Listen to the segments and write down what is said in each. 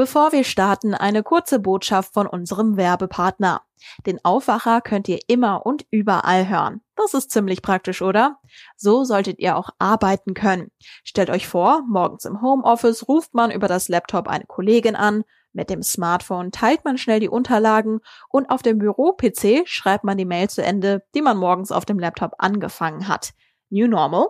Bevor wir starten, eine kurze Botschaft von unserem Werbepartner. Den Aufwacher könnt ihr immer und überall hören. Das ist ziemlich praktisch, oder? So solltet ihr auch arbeiten können. Stellt euch vor, morgens im Homeoffice ruft man über das Laptop eine Kollegin an, mit dem Smartphone teilt man schnell die Unterlagen und auf dem Büro-PC schreibt man die Mail zu Ende, die man morgens auf dem Laptop angefangen hat. New Normal?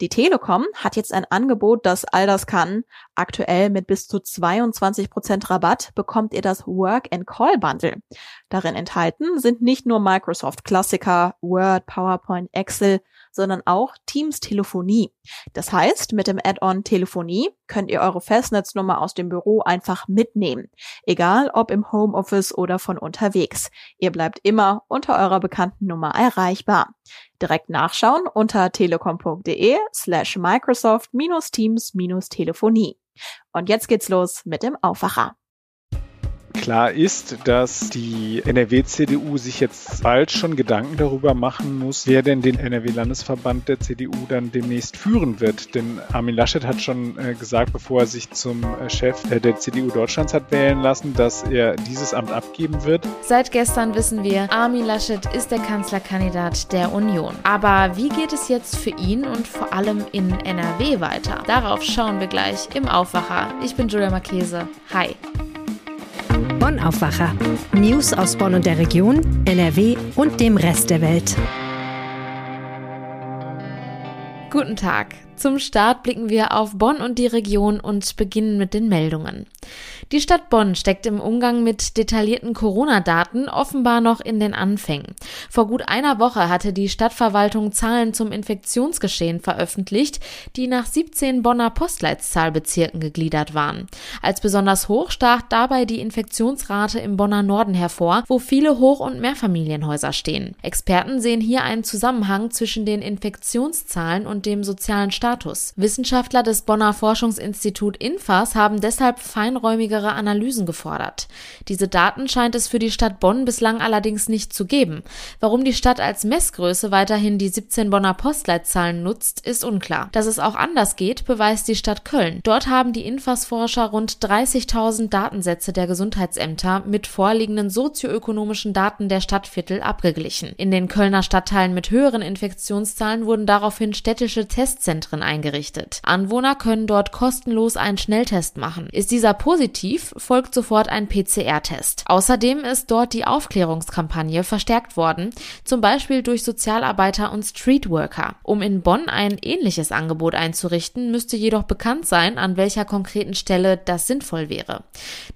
Die Telekom hat jetzt ein Angebot, das all das kann. Aktuell mit bis zu 22% Rabatt bekommt ihr das Work and Call Bundle. Darin enthalten sind nicht nur Microsoft Klassiker, Word, PowerPoint, Excel, sondern auch Teams Telefonie. Das heißt, mit dem Add-on Telefonie könnt ihr eure Festnetznummer aus dem Büro einfach mitnehmen. Egal ob im Homeoffice oder von unterwegs. Ihr bleibt immer unter eurer bekannten Nummer erreichbar. Direkt nachschauen unter telekom.de slash Microsoft Teams Telefonie. Und jetzt geht's los mit dem Aufwacher. Klar ist, dass die NRW-CDU sich jetzt bald schon Gedanken darüber machen muss, wer denn den NRW-Landesverband der CDU dann demnächst führen wird. Denn Armin Laschet hat schon äh, gesagt, bevor er sich zum äh, Chef äh, der CDU Deutschlands hat wählen lassen, dass er dieses Amt abgeben wird. Seit gestern wissen wir, Armin Laschet ist der Kanzlerkandidat der Union. Aber wie geht es jetzt für ihn und vor allem in NRW weiter? Darauf schauen wir gleich im Aufwacher. Ich bin Julia Marchese. Hi. Bonn Aufwacher. News aus Bonn und der Region, NRW und dem Rest der Welt. Guten Tag. Zum Start blicken wir auf Bonn und die Region und beginnen mit den Meldungen. Die Stadt Bonn steckt im Umgang mit detaillierten Corona-Daten offenbar noch in den Anfängen. Vor gut einer Woche hatte die Stadtverwaltung Zahlen zum Infektionsgeschehen veröffentlicht, die nach 17 Bonner Postleitzahlbezirken gegliedert waren. Als besonders hoch stach dabei die Infektionsrate im Bonner Norden hervor, wo viele Hoch- und Mehrfamilienhäuser stehen. Experten sehen hier einen Zusammenhang zwischen den Infektionszahlen und dem sozialen Status. Wissenschaftler des Bonner Forschungsinstitut Infas haben deshalb feinräumigere Analysen gefordert. Diese Daten scheint es für die Stadt Bonn bislang allerdings nicht zu geben. Warum die Stadt als Messgröße weiterhin die 17 Bonner Postleitzahlen nutzt, ist unklar. Dass es auch anders geht, beweist die Stadt Köln. Dort haben die Infas-Forscher rund 30.000 Datensätze der Gesundheitsämter mit vorliegenden sozioökonomischen Daten der Stadtviertel abgeglichen. In den Kölner Stadtteilen mit höheren Infektionszahlen wurden daraufhin städtische Testzentren Zentren eingerichtet. Anwohner können dort kostenlos einen Schnelltest machen. Ist dieser positiv, folgt sofort ein PCR-Test. Außerdem ist dort die Aufklärungskampagne verstärkt worden, zum Beispiel durch Sozialarbeiter und Streetworker. Um in Bonn ein ähnliches Angebot einzurichten, müsste jedoch bekannt sein, an welcher konkreten Stelle das sinnvoll wäre.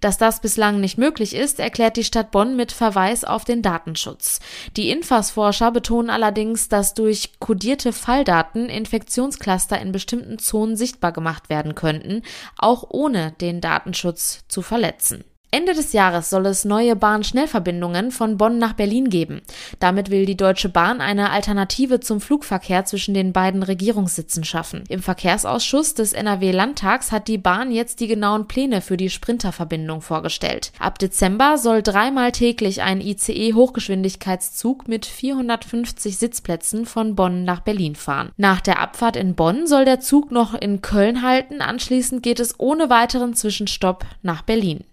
Dass das bislang nicht möglich ist, erklärt die Stadt Bonn mit Verweis auf den Datenschutz. Die Infas-Forscher betonen allerdings, dass durch kodierte Falldaten Infektionscluster Cluster in bestimmten Zonen sichtbar gemacht werden könnten, auch ohne den Datenschutz zu verletzen. Ende des Jahres soll es neue Bahn-Schnellverbindungen von Bonn nach Berlin geben. Damit will die Deutsche Bahn eine Alternative zum Flugverkehr zwischen den beiden Regierungssitzen schaffen. Im Verkehrsausschuss des NRW-Landtags hat die Bahn jetzt die genauen Pläne für die Sprinterverbindung vorgestellt. Ab Dezember soll dreimal täglich ein ICE-Hochgeschwindigkeitszug mit 450 Sitzplätzen von Bonn nach Berlin fahren. Nach der Abfahrt in Bonn soll der Zug noch in Köln halten. Anschließend geht es ohne weiteren Zwischenstopp nach Berlin.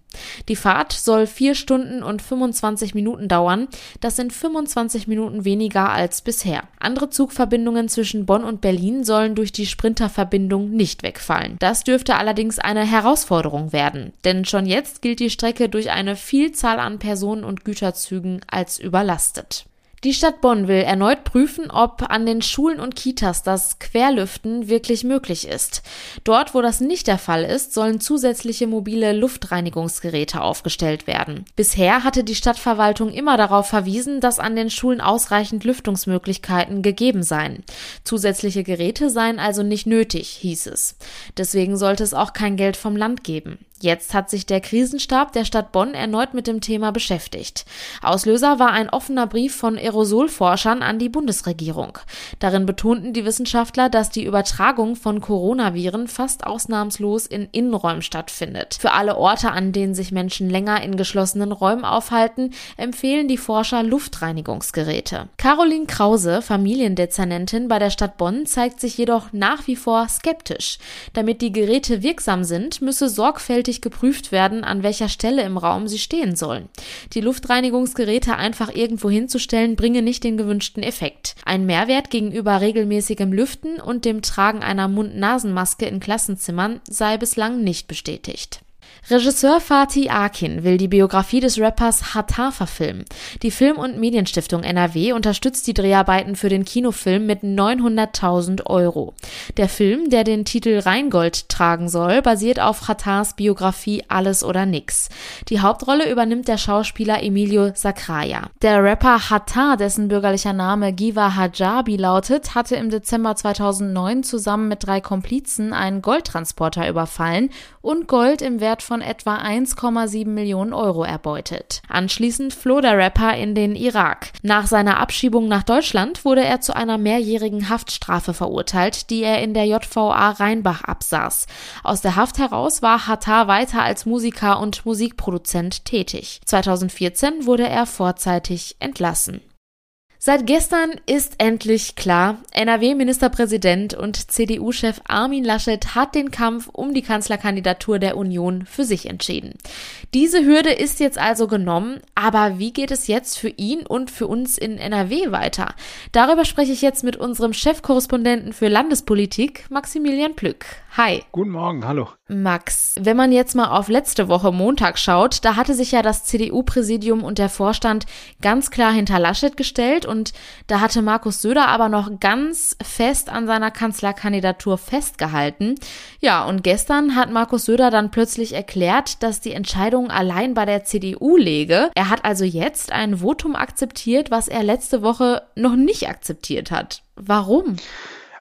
Die Fahrt soll vier Stunden und 25 Minuten dauern. Das sind 25 Minuten weniger als bisher. Andere Zugverbindungen zwischen Bonn und Berlin sollen durch die Sprinterverbindung nicht wegfallen. Das dürfte allerdings eine Herausforderung werden, denn schon jetzt gilt die Strecke durch eine Vielzahl an Personen- und Güterzügen als überlastet. Die Stadt Bonn will erneut prüfen, ob an den Schulen und Kitas das Querlüften wirklich möglich ist. Dort, wo das nicht der Fall ist, sollen zusätzliche mobile Luftreinigungsgeräte aufgestellt werden. Bisher hatte die Stadtverwaltung immer darauf verwiesen, dass an den Schulen ausreichend Lüftungsmöglichkeiten gegeben seien. Zusätzliche Geräte seien also nicht nötig, hieß es. Deswegen sollte es auch kein Geld vom Land geben. Jetzt hat sich der Krisenstab der Stadt Bonn erneut mit dem Thema beschäftigt. Auslöser war ein offener Brief von Aerosolforschern an die Bundesregierung. Darin betonten die Wissenschaftler, dass die Übertragung von Coronaviren fast ausnahmslos in Innenräumen stattfindet. Für alle Orte, an denen sich Menschen länger in geschlossenen Räumen aufhalten, empfehlen die Forscher Luftreinigungsgeräte. Caroline Krause, Familiendezernentin bei der Stadt Bonn, zeigt sich jedoch nach wie vor skeptisch. Damit die Geräte wirksam sind, müsse sorgfältig sorgfältig geprüft werden, an welcher Stelle im Raum sie stehen sollen. Die Luftreinigungsgeräte einfach irgendwo hinzustellen, bringe nicht den gewünschten Effekt. Ein Mehrwert gegenüber regelmäßigem Lüften und dem Tragen einer Mund-Nasen-Maske in Klassenzimmern sei bislang nicht bestätigt. Regisseur Fatih Akin will die Biografie des Rappers Hatar verfilmen. Die Film- und Medienstiftung NRW unterstützt die Dreharbeiten für den Kinofilm mit 900.000 Euro. Der Film, der den Titel Rheingold tragen soll, basiert auf Hatars Biografie Alles oder Nix. Die Hauptrolle übernimmt der Schauspieler Emilio Sacraia. Der Rapper Hatar, dessen bürgerlicher Name Giva Hajabi lautet, hatte im Dezember 2009 zusammen mit drei Komplizen einen Goldtransporter überfallen und Gold im Wert von etwa 1,7 Millionen Euro erbeutet. Anschließend floh der Rapper in den Irak. Nach seiner Abschiebung nach Deutschland wurde er zu einer mehrjährigen Haftstrafe verurteilt, die er in der JVA Rheinbach absaß. Aus der Haft heraus war Hattar weiter als Musiker und Musikproduzent tätig. 2014 wurde er vorzeitig entlassen. Seit gestern ist endlich klar, NRW-Ministerpräsident und CDU-Chef Armin Laschet hat den Kampf um die Kanzlerkandidatur der Union für sich entschieden. Diese Hürde ist jetzt also genommen, aber wie geht es jetzt für ihn und für uns in NRW weiter? Darüber spreche ich jetzt mit unserem Chefkorrespondenten für Landespolitik, Maximilian Plück. Hi. Guten Morgen, hallo. Max, wenn man jetzt mal auf letzte Woche Montag schaut, da hatte sich ja das CDU-Präsidium und der Vorstand ganz klar hinter Laschet gestellt und da hatte Markus Söder aber noch ganz fest an seiner Kanzlerkandidatur festgehalten. Ja, und gestern hat Markus Söder dann plötzlich erklärt, dass die Entscheidung allein bei der CDU läge. Er hat also jetzt ein Votum akzeptiert, was er letzte Woche noch nicht akzeptiert hat. Warum?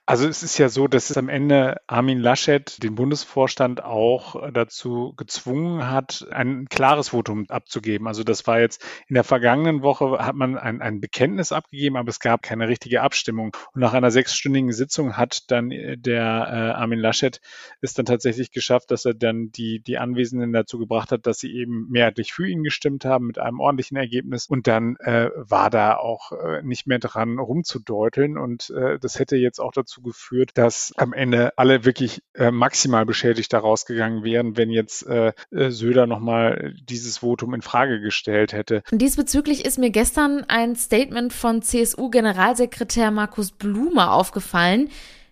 Also es ist ja so, dass es am Ende Armin Laschet den Bundesvorstand auch dazu gezwungen hat, ein klares Votum abzugeben. Also das war jetzt in der vergangenen Woche hat man ein, ein Bekenntnis abgegeben, aber es gab keine richtige Abstimmung. Und nach einer sechsstündigen Sitzung hat dann der äh, Armin Laschet es dann tatsächlich geschafft, dass er dann die, die Anwesenden dazu gebracht hat, dass sie eben mehrheitlich für ihn gestimmt haben mit einem ordentlichen Ergebnis. Und dann äh, war da auch äh, nicht mehr dran rumzudeuteln. Und äh, das hätte jetzt auch dazu dazu geführt, dass am Ende alle wirklich äh, maximal beschädigt daraus gegangen wären, wenn jetzt äh, äh Söder nochmal dieses Votum in Frage gestellt hätte. Diesbezüglich ist mir gestern ein Statement von CSU-Generalsekretär Markus Blume aufgefallen.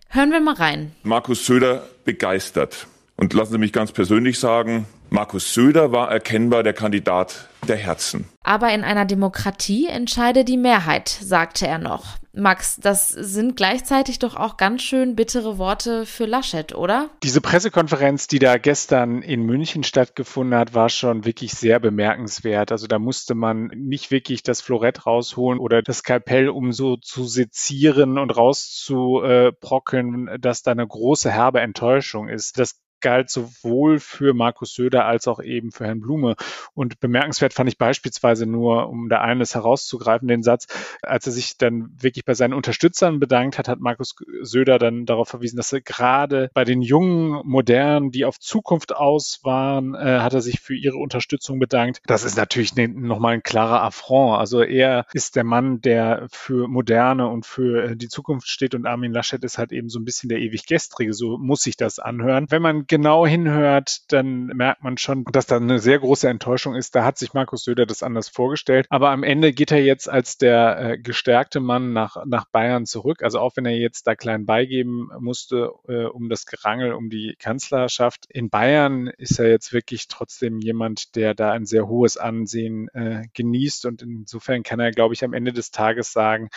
Hören wir mal rein. Markus Söder begeistert. Und lassen Sie mich ganz persönlich sagen, Markus Söder war erkennbar der Kandidat der Herzen. Aber in einer Demokratie entscheide die Mehrheit, sagte er noch. Max, das sind gleichzeitig doch auch ganz schön bittere Worte für Laschet, oder? Diese Pressekonferenz, die da gestern in München stattgefunden hat, war schon wirklich sehr bemerkenswert. Also da musste man nicht wirklich das Florett rausholen oder das Kapell, um so zu sezieren und rauszubrockeln, dass da eine große herbe Enttäuschung ist. Das galt sowohl für Markus Söder als auch eben für Herrn Blume. Und bemerkenswert fand ich beispielsweise nur, um da eines herauszugreifen, den Satz, als er sich dann wirklich bei seinen Unterstützern bedankt hat, hat Markus Söder dann darauf verwiesen, dass er gerade bei den jungen, modernen, die auf Zukunft aus waren, äh, hat er sich für ihre Unterstützung bedankt. Das ist natürlich ne, nochmal ein klarer Affront. Also er ist der Mann, der für Moderne und für äh, die Zukunft steht und Armin Laschet ist halt eben so ein bisschen der ewig Gestrige. So muss sich das anhören. Wenn man genau hinhört, dann merkt man schon, dass da eine sehr große Enttäuschung ist. Da hat sich Markus Söder das anders vorgestellt. Aber am Ende geht er jetzt als der äh, gestärkte Mann nach, nach Bayern zurück. Also auch wenn er jetzt da klein beigeben musste äh, um das Gerangel um die Kanzlerschaft. In Bayern ist er jetzt wirklich trotzdem jemand, der da ein sehr hohes Ansehen äh, genießt. Und insofern kann er, glaube ich, am Ende des Tages sagen,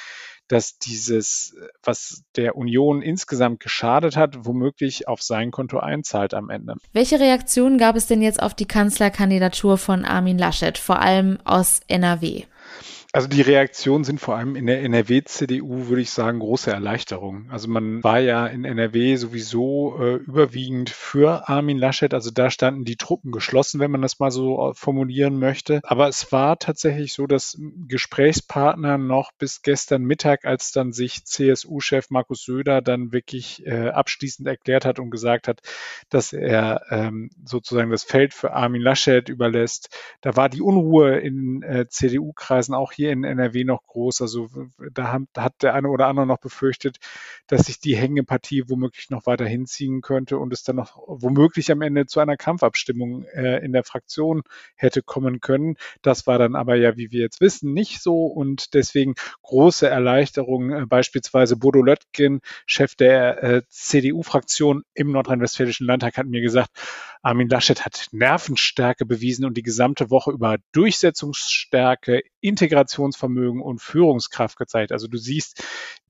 dass dieses, was der Union insgesamt geschadet hat, womöglich auf sein Konto einzahlt am Ende. Welche Reaktionen gab es denn jetzt auf die Kanzlerkandidatur von Armin Laschet, vor allem aus NRW? Also die Reaktionen sind vor allem in der NRW-CDU, würde ich sagen, große Erleichterung. Also man war ja in NRW sowieso äh, überwiegend für Armin Laschet. Also da standen die Truppen geschlossen, wenn man das mal so äh, formulieren möchte. Aber es war tatsächlich so, dass Gesprächspartner noch bis gestern Mittag, als dann sich CSU-Chef Markus Söder dann wirklich äh, abschließend erklärt hat und gesagt hat, dass er ähm, sozusagen das Feld für Armin Laschet überlässt, da war die Unruhe in äh, CDU-Kreisen auch hier hier in NRW noch groß. Also da hat der eine oder andere noch befürchtet, dass sich die Hängepartie womöglich noch weiter hinziehen könnte und es dann noch womöglich am Ende zu einer Kampfabstimmung äh, in der Fraktion hätte kommen können. Das war dann aber ja, wie wir jetzt wissen, nicht so und deswegen große Erleichterung. Äh, beispielsweise Bodo Löttgen, Chef der äh, CDU-Fraktion im nordrhein-westfälischen Landtag, hat mir gesagt, Armin Laschet hat Nervenstärke bewiesen und die gesamte Woche über Durchsetzungsstärke, Integrationsvermögen und Führungskraft gezeigt. Also du siehst,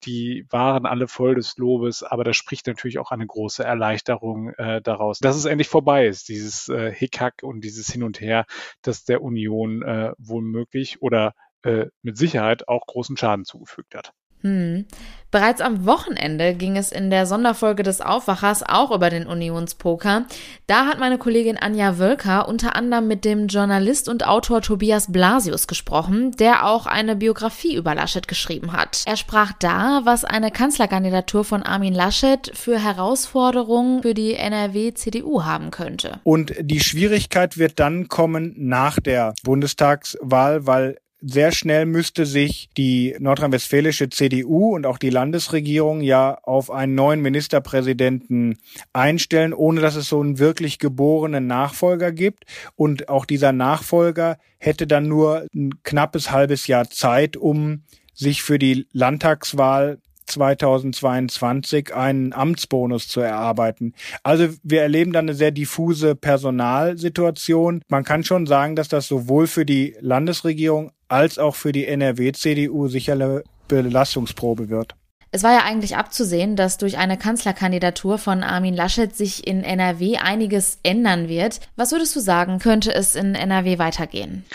die waren alle voll des Lobes, aber das spricht natürlich auch eine große Erleichterung äh, daraus, dass es endlich vorbei ist, dieses äh, Hickhack und dieses Hin und Her, das der Union äh, wohl möglich oder äh, mit Sicherheit auch großen Schaden zugefügt hat. Hm. Bereits am Wochenende ging es in der Sonderfolge des Aufwachers auch über den Unionspoker. Da hat meine Kollegin Anja Wölker unter anderem mit dem Journalist und Autor Tobias Blasius gesprochen, der auch eine Biografie über Laschet geschrieben hat. Er sprach da, was eine Kanzlerkandidatur von Armin Laschet für Herausforderungen für die NRW-CDU haben könnte. Und die Schwierigkeit wird dann kommen nach der Bundestagswahl, weil sehr schnell müsste sich die nordrhein-westfälische CDU und auch die Landesregierung ja auf einen neuen Ministerpräsidenten einstellen, ohne dass es so einen wirklich geborenen Nachfolger gibt. Und auch dieser Nachfolger hätte dann nur ein knappes halbes Jahr Zeit, um sich für die Landtagswahl 2022 einen Amtsbonus zu erarbeiten. Also wir erleben dann eine sehr diffuse Personalsituation. Man kann schon sagen, dass das sowohl für die Landesregierung als auch für die NRW-CDU sicher eine Belastungsprobe wird. Es war ja eigentlich abzusehen, dass durch eine Kanzlerkandidatur von Armin Laschet sich in NRW einiges ändern wird. Was würdest du sagen, könnte es in NRW weitergehen?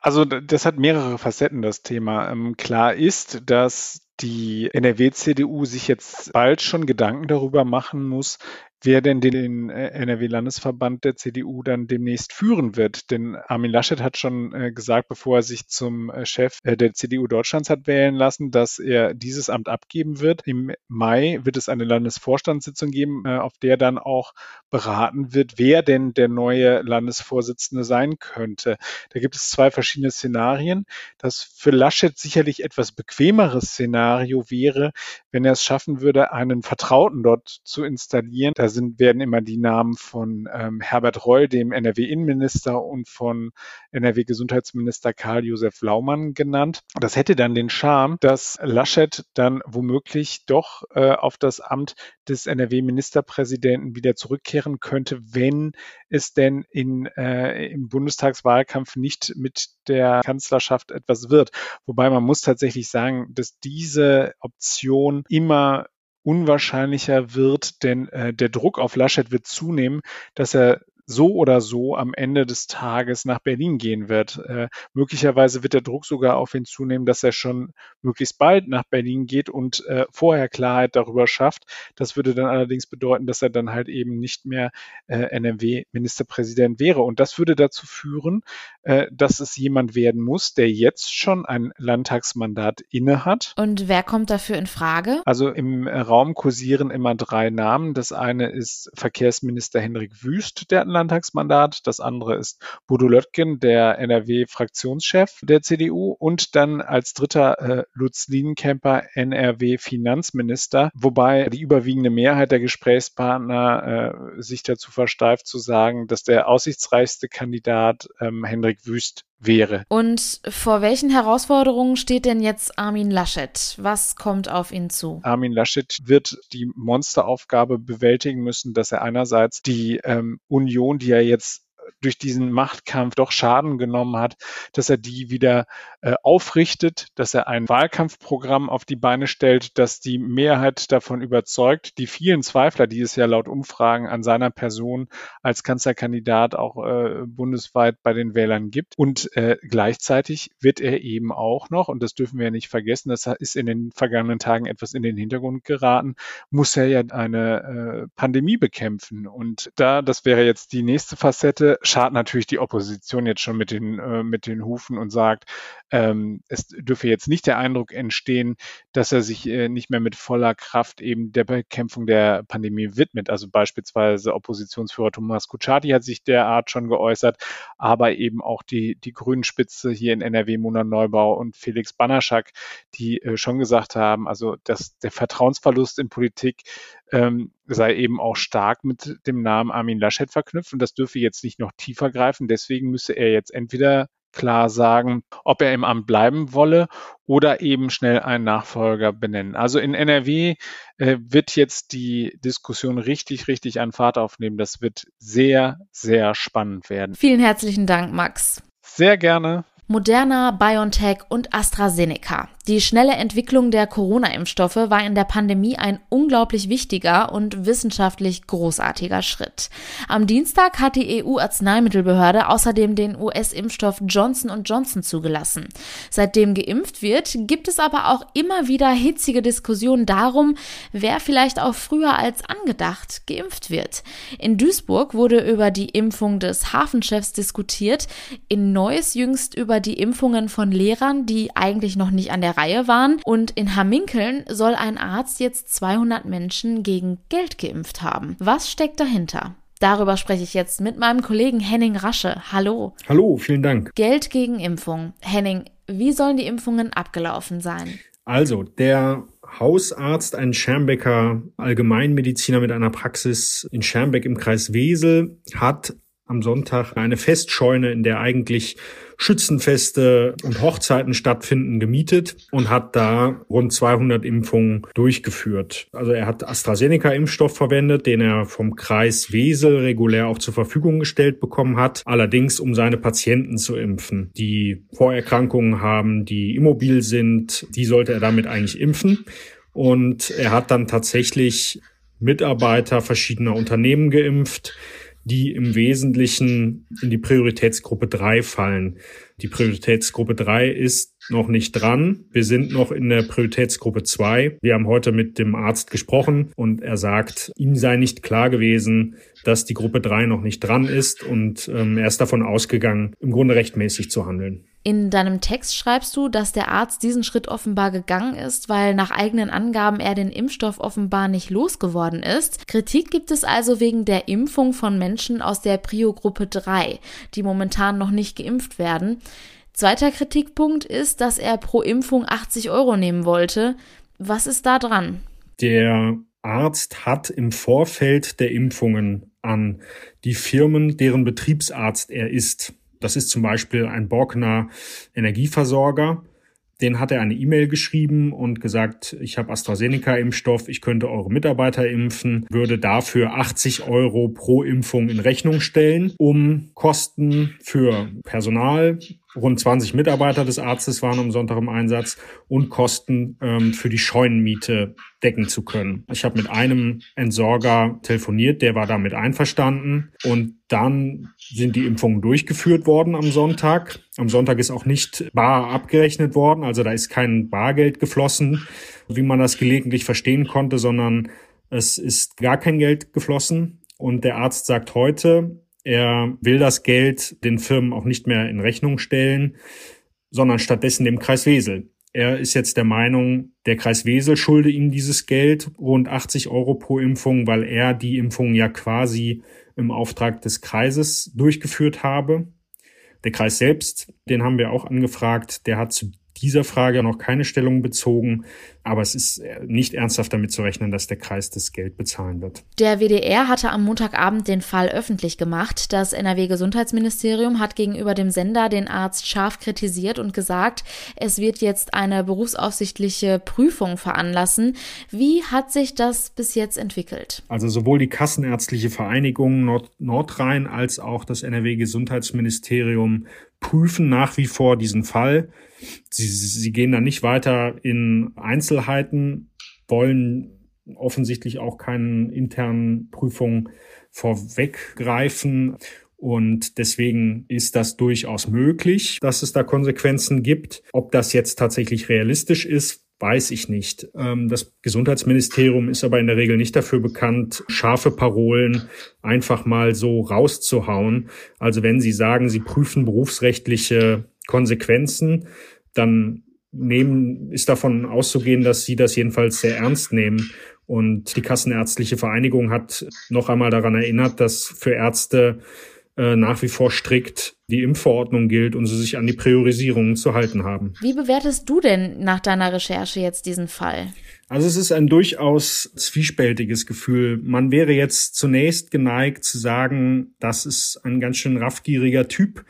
Also das hat mehrere Facetten, das Thema. Ähm, klar ist, dass die NRW-CDU sich jetzt bald schon Gedanken darüber machen muss, wer denn den äh, NRW-Landesverband der CDU dann demnächst führen wird. Denn Armin Laschet hat schon äh, gesagt, bevor er sich zum äh, Chef der CDU Deutschlands hat wählen lassen, dass er dieses Amt abgeben wird. Im Mai wird es eine Landesvorstandssitzung geben, auf der dann auch beraten wird, wer denn der neue Landesvorsitzende sein könnte. Da gibt es zwei verschiedene Szenarien. Das für Laschet sicherlich etwas bequemeres Szenario wäre, wenn er es schaffen würde, einen Vertrauten dort zu installieren. Da sind, werden immer die Namen von ähm, Herbert Reul, dem NRW-Innenminister, und von NRW-Gesundheitsminister Karl-Josef Laumann genannt. Das hätte dann den Charme, dass Laschet dann womöglich doch äh, auf das Amt des NRW-Ministerpräsidenten wieder zurückkehren könnte, wenn es denn in, äh, im Bundestagswahlkampf nicht mit der Kanzlerschaft etwas wird. Wobei man muss tatsächlich sagen, dass diese Option immer unwahrscheinlicher wird, denn äh, der Druck auf Laschet wird zunehmen, dass er so oder so am Ende des Tages nach Berlin gehen wird. Äh, möglicherweise wird der Druck sogar auf ihn zunehmen, dass er schon möglichst bald nach Berlin geht und äh, vorher Klarheit darüber schafft. Das würde dann allerdings bedeuten, dass er dann halt eben nicht mehr äh, NRW-Ministerpräsident wäre. Und das würde dazu führen, äh, dass es jemand werden muss, der jetzt schon ein Landtagsmandat inne hat. Und wer kommt dafür in Frage? Also im Raum kursieren immer drei Namen. Das eine ist Verkehrsminister Henrik Wüst, der Landtagsmandat. Das andere ist Bodo Löttgen, der NRW-Fraktionschef der CDU. Und dann als dritter äh, Lutz Lienkemper, NRW-Finanzminister. Wobei die überwiegende Mehrheit der Gesprächspartner äh, sich dazu versteift zu sagen, dass der aussichtsreichste Kandidat ähm, Hendrik Wüst wäre. Und vor welchen Herausforderungen steht denn jetzt Armin Laschet? Was kommt auf ihn zu? Armin Laschet wird die Monsteraufgabe bewältigen müssen, dass er einerseits die ähm, Union, die er jetzt durch diesen Machtkampf doch Schaden genommen hat, dass er die wieder äh, aufrichtet, dass er ein Wahlkampfprogramm auf die Beine stellt, dass die Mehrheit davon überzeugt, die vielen Zweifler, die es ja laut Umfragen an seiner Person als Kanzlerkandidat auch äh, bundesweit bei den Wählern gibt. Und äh, gleichzeitig wird er eben auch noch, und das dürfen wir ja nicht vergessen, das ist in den vergangenen Tagen etwas in den Hintergrund geraten, muss er ja eine äh, Pandemie bekämpfen. Und da, das wäre jetzt die nächste Facette, schart natürlich die Opposition jetzt schon mit den, äh, mit den Hufen und sagt, ähm, es dürfe jetzt nicht der Eindruck entstehen, dass er sich äh, nicht mehr mit voller Kraft eben der Bekämpfung der Pandemie widmet. Also beispielsweise Oppositionsführer Thomas Kutschaty hat sich derart schon geäußert, aber eben auch die, die Grünen Spitze hier in NRW, Mona Neubau und Felix Banaschak, die äh, schon gesagt haben, also dass der Vertrauensverlust in Politik ähm, sei eben auch stark mit dem Namen Armin Laschet verknüpft und das dürfe jetzt nicht noch tiefer greifen. Deswegen müsse er jetzt entweder klar sagen, ob er im Amt bleiben wolle oder eben schnell einen Nachfolger benennen. Also in NRW äh, wird jetzt die Diskussion richtig, richtig an Fahrt aufnehmen. Das wird sehr, sehr spannend werden. Vielen herzlichen Dank, Max. Sehr gerne. Moderna, BioNTech und AstraZeneca. Die schnelle Entwicklung der Corona-Impfstoffe war in der Pandemie ein unglaublich wichtiger und wissenschaftlich großartiger Schritt. Am Dienstag hat die EU-Arzneimittelbehörde außerdem den US-Impfstoff Johnson Johnson zugelassen. Seitdem geimpft wird, gibt es aber auch immer wieder hitzige Diskussionen darum, wer vielleicht auch früher als angedacht geimpft wird. In Duisburg wurde über die Impfung des Hafenchefs diskutiert, in Neuss jüngst über die Impfungen von Lehrern, die eigentlich noch nicht an der Reihe waren. Und in Hamminkeln soll ein Arzt jetzt 200 Menschen gegen Geld geimpft haben. Was steckt dahinter? Darüber spreche ich jetzt mit meinem Kollegen Henning Rasche. Hallo. Hallo, vielen Dank. Geld gegen Impfung. Henning, wie sollen die Impfungen abgelaufen sein? Also, der Hausarzt, ein Schermbecker Allgemeinmediziner mit einer Praxis in Schermbeck im Kreis Wesel, hat am Sonntag eine Festscheune, in der eigentlich Schützenfeste und Hochzeiten stattfinden, gemietet und hat da rund 200 Impfungen durchgeführt. Also er hat AstraZeneca-Impfstoff verwendet, den er vom Kreis Wesel regulär auch zur Verfügung gestellt bekommen hat, allerdings um seine Patienten zu impfen, die Vorerkrankungen haben, die immobil sind, die sollte er damit eigentlich impfen. Und er hat dann tatsächlich Mitarbeiter verschiedener Unternehmen geimpft, die im Wesentlichen in die Prioritätsgruppe 3 fallen. Die Prioritätsgruppe 3 ist noch nicht dran. Wir sind noch in der Prioritätsgruppe 2. Wir haben heute mit dem Arzt gesprochen und er sagt, ihm sei nicht klar gewesen, dass die Gruppe 3 noch nicht dran ist und ähm, er ist davon ausgegangen, im Grunde rechtmäßig zu handeln. In deinem Text schreibst du, dass der Arzt diesen Schritt offenbar gegangen ist, weil nach eigenen Angaben er den Impfstoff offenbar nicht losgeworden ist. Kritik gibt es also wegen der Impfung von Menschen aus der Prio-Gruppe 3, die momentan noch nicht geimpft werden. Zweiter Kritikpunkt ist, dass er pro Impfung 80 Euro nehmen wollte. Was ist da dran? Der Arzt hat im Vorfeld der Impfungen an die Firmen, deren Betriebsarzt er ist, das ist zum Beispiel ein Borkener Energieversorger. Den hat er eine E-Mail geschrieben und gesagt, ich habe AstraZeneca-Impfstoff, ich könnte eure Mitarbeiter impfen, würde dafür 80 Euro pro Impfung in Rechnung stellen, um Kosten für Personal, Rund 20 Mitarbeiter des Arztes waren am Sonntag im Einsatz und Kosten ähm, für die Scheunenmiete decken zu können. Ich habe mit einem Entsorger telefoniert, der war damit einverstanden und dann sind die Impfungen durchgeführt worden am Sonntag. Am Sonntag ist auch nicht bar abgerechnet worden, also da ist kein Bargeld geflossen, wie man das gelegentlich verstehen konnte, sondern es ist gar kein Geld geflossen. Und der Arzt sagt heute, er will das Geld den Firmen auch nicht mehr in Rechnung stellen, sondern stattdessen dem Kreis Wesel. Er ist jetzt der Meinung, der Kreis Wesel schulde ihm dieses Geld, rund 80 Euro pro Impfung, weil er die Impfung ja quasi im Auftrag des Kreises durchgeführt habe. Der Kreis selbst, den haben wir auch angefragt, der hat zu dieser Frage noch keine Stellung bezogen, aber es ist äh, nicht ernsthaft damit zu rechnen, dass der Kreis das Geld bezahlen wird. Der WDR hatte am Montagabend den Fall öffentlich gemacht. Das NRW-Gesundheitsministerium hat gegenüber dem Sender den Arzt scharf kritisiert und gesagt, es wird jetzt eine berufsaufsichtliche Prüfung veranlassen. Wie hat sich das bis jetzt entwickelt? Also sowohl die Kassenärztliche Vereinigung Nord Nordrhein als auch das NRW-Gesundheitsministerium prüfen nach wie vor diesen Fall. Sie, sie gehen da nicht weiter in Einzelheiten, wollen offensichtlich auch keinen internen Prüfungen vorweggreifen. Und deswegen ist das durchaus möglich, dass es da Konsequenzen gibt. Ob das jetzt tatsächlich realistisch ist, weiß ich nicht. Ähm, das Gesundheitsministerium ist aber in der Regel nicht dafür bekannt, scharfe Parolen einfach mal so rauszuhauen. Also wenn Sie sagen, Sie prüfen berufsrechtliche Konsequenzen, dann nehmen, ist davon auszugehen, dass sie das jedenfalls sehr ernst nehmen. Und die Kassenärztliche Vereinigung hat noch einmal daran erinnert, dass für Ärzte äh, nach wie vor strikt die Impfverordnung gilt und sie sich an die Priorisierungen zu halten haben. Wie bewertest du denn nach deiner Recherche jetzt diesen Fall? Also es ist ein durchaus zwiespältiges Gefühl. Man wäre jetzt zunächst geneigt zu sagen, das ist ein ganz schön raffgieriger Typ,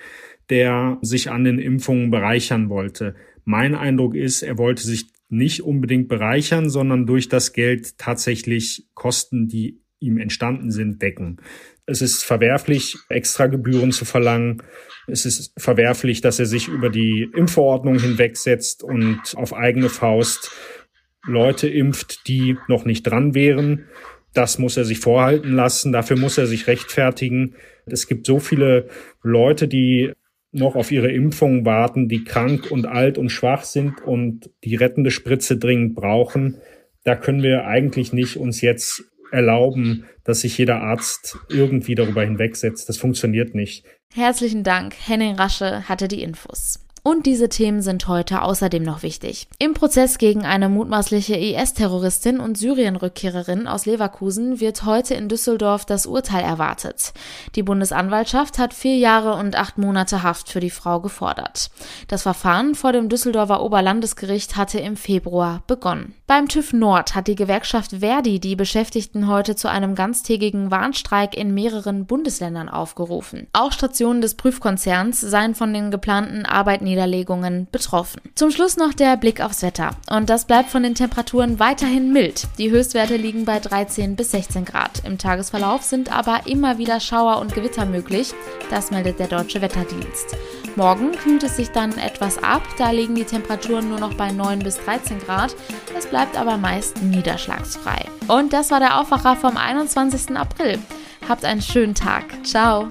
der sich an den Impfungen bereichern wollte. Mein Eindruck ist, er wollte sich nicht unbedingt bereichern, sondern durch das Geld tatsächlich Kosten, die ihm entstanden sind, decken. Es ist verwerflich, extra Gebühren zu verlangen. Es ist verwerflich, dass er sich über die Impfverordnung hinwegsetzt und auf eigene Faust Leute impft, die noch nicht dran wären. Das muss er sich vorhalten lassen. Dafür muss er sich rechtfertigen. Es gibt so viele Leute, die noch auf ihre Impfung warten, die krank und alt und schwach sind und die rettende Spritze dringend brauchen. Da können wir eigentlich nicht uns jetzt erlauben, dass sich jeder Arzt irgendwie darüber hinwegsetzt. Das funktioniert nicht. Herzlichen Dank. Henning Rasche hatte die Infos. Und diese Themen sind heute außerdem noch wichtig. Im Prozess gegen eine mutmaßliche IS-Terroristin und Syrien-Rückkehrerin aus Leverkusen wird heute in Düsseldorf das Urteil erwartet. Die Bundesanwaltschaft hat vier Jahre und acht Monate Haft für die Frau gefordert. Das Verfahren vor dem Düsseldorfer Oberlandesgericht hatte im Februar begonnen. Beim TÜV Nord hat die Gewerkschaft Verdi die Beschäftigten heute zu einem ganztägigen Warnstreik in mehreren Bundesländern aufgerufen. Auch Stationen des Prüfkonzerns seien von den geplanten Arbeitnehmern Niederlegungen betroffen. Zum Schluss noch der Blick aufs Wetter. Und das bleibt von den Temperaturen weiterhin mild. Die Höchstwerte liegen bei 13 bis 16 Grad. Im Tagesverlauf sind aber immer wieder Schauer und Gewitter möglich. Das meldet der Deutsche Wetterdienst. Morgen kühlt es sich dann etwas ab, da liegen die Temperaturen nur noch bei 9 bis 13 Grad. Es bleibt aber meist niederschlagsfrei. Und das war der Aufwacher vom 21. April. Habt einen schönen Tag. Ciao.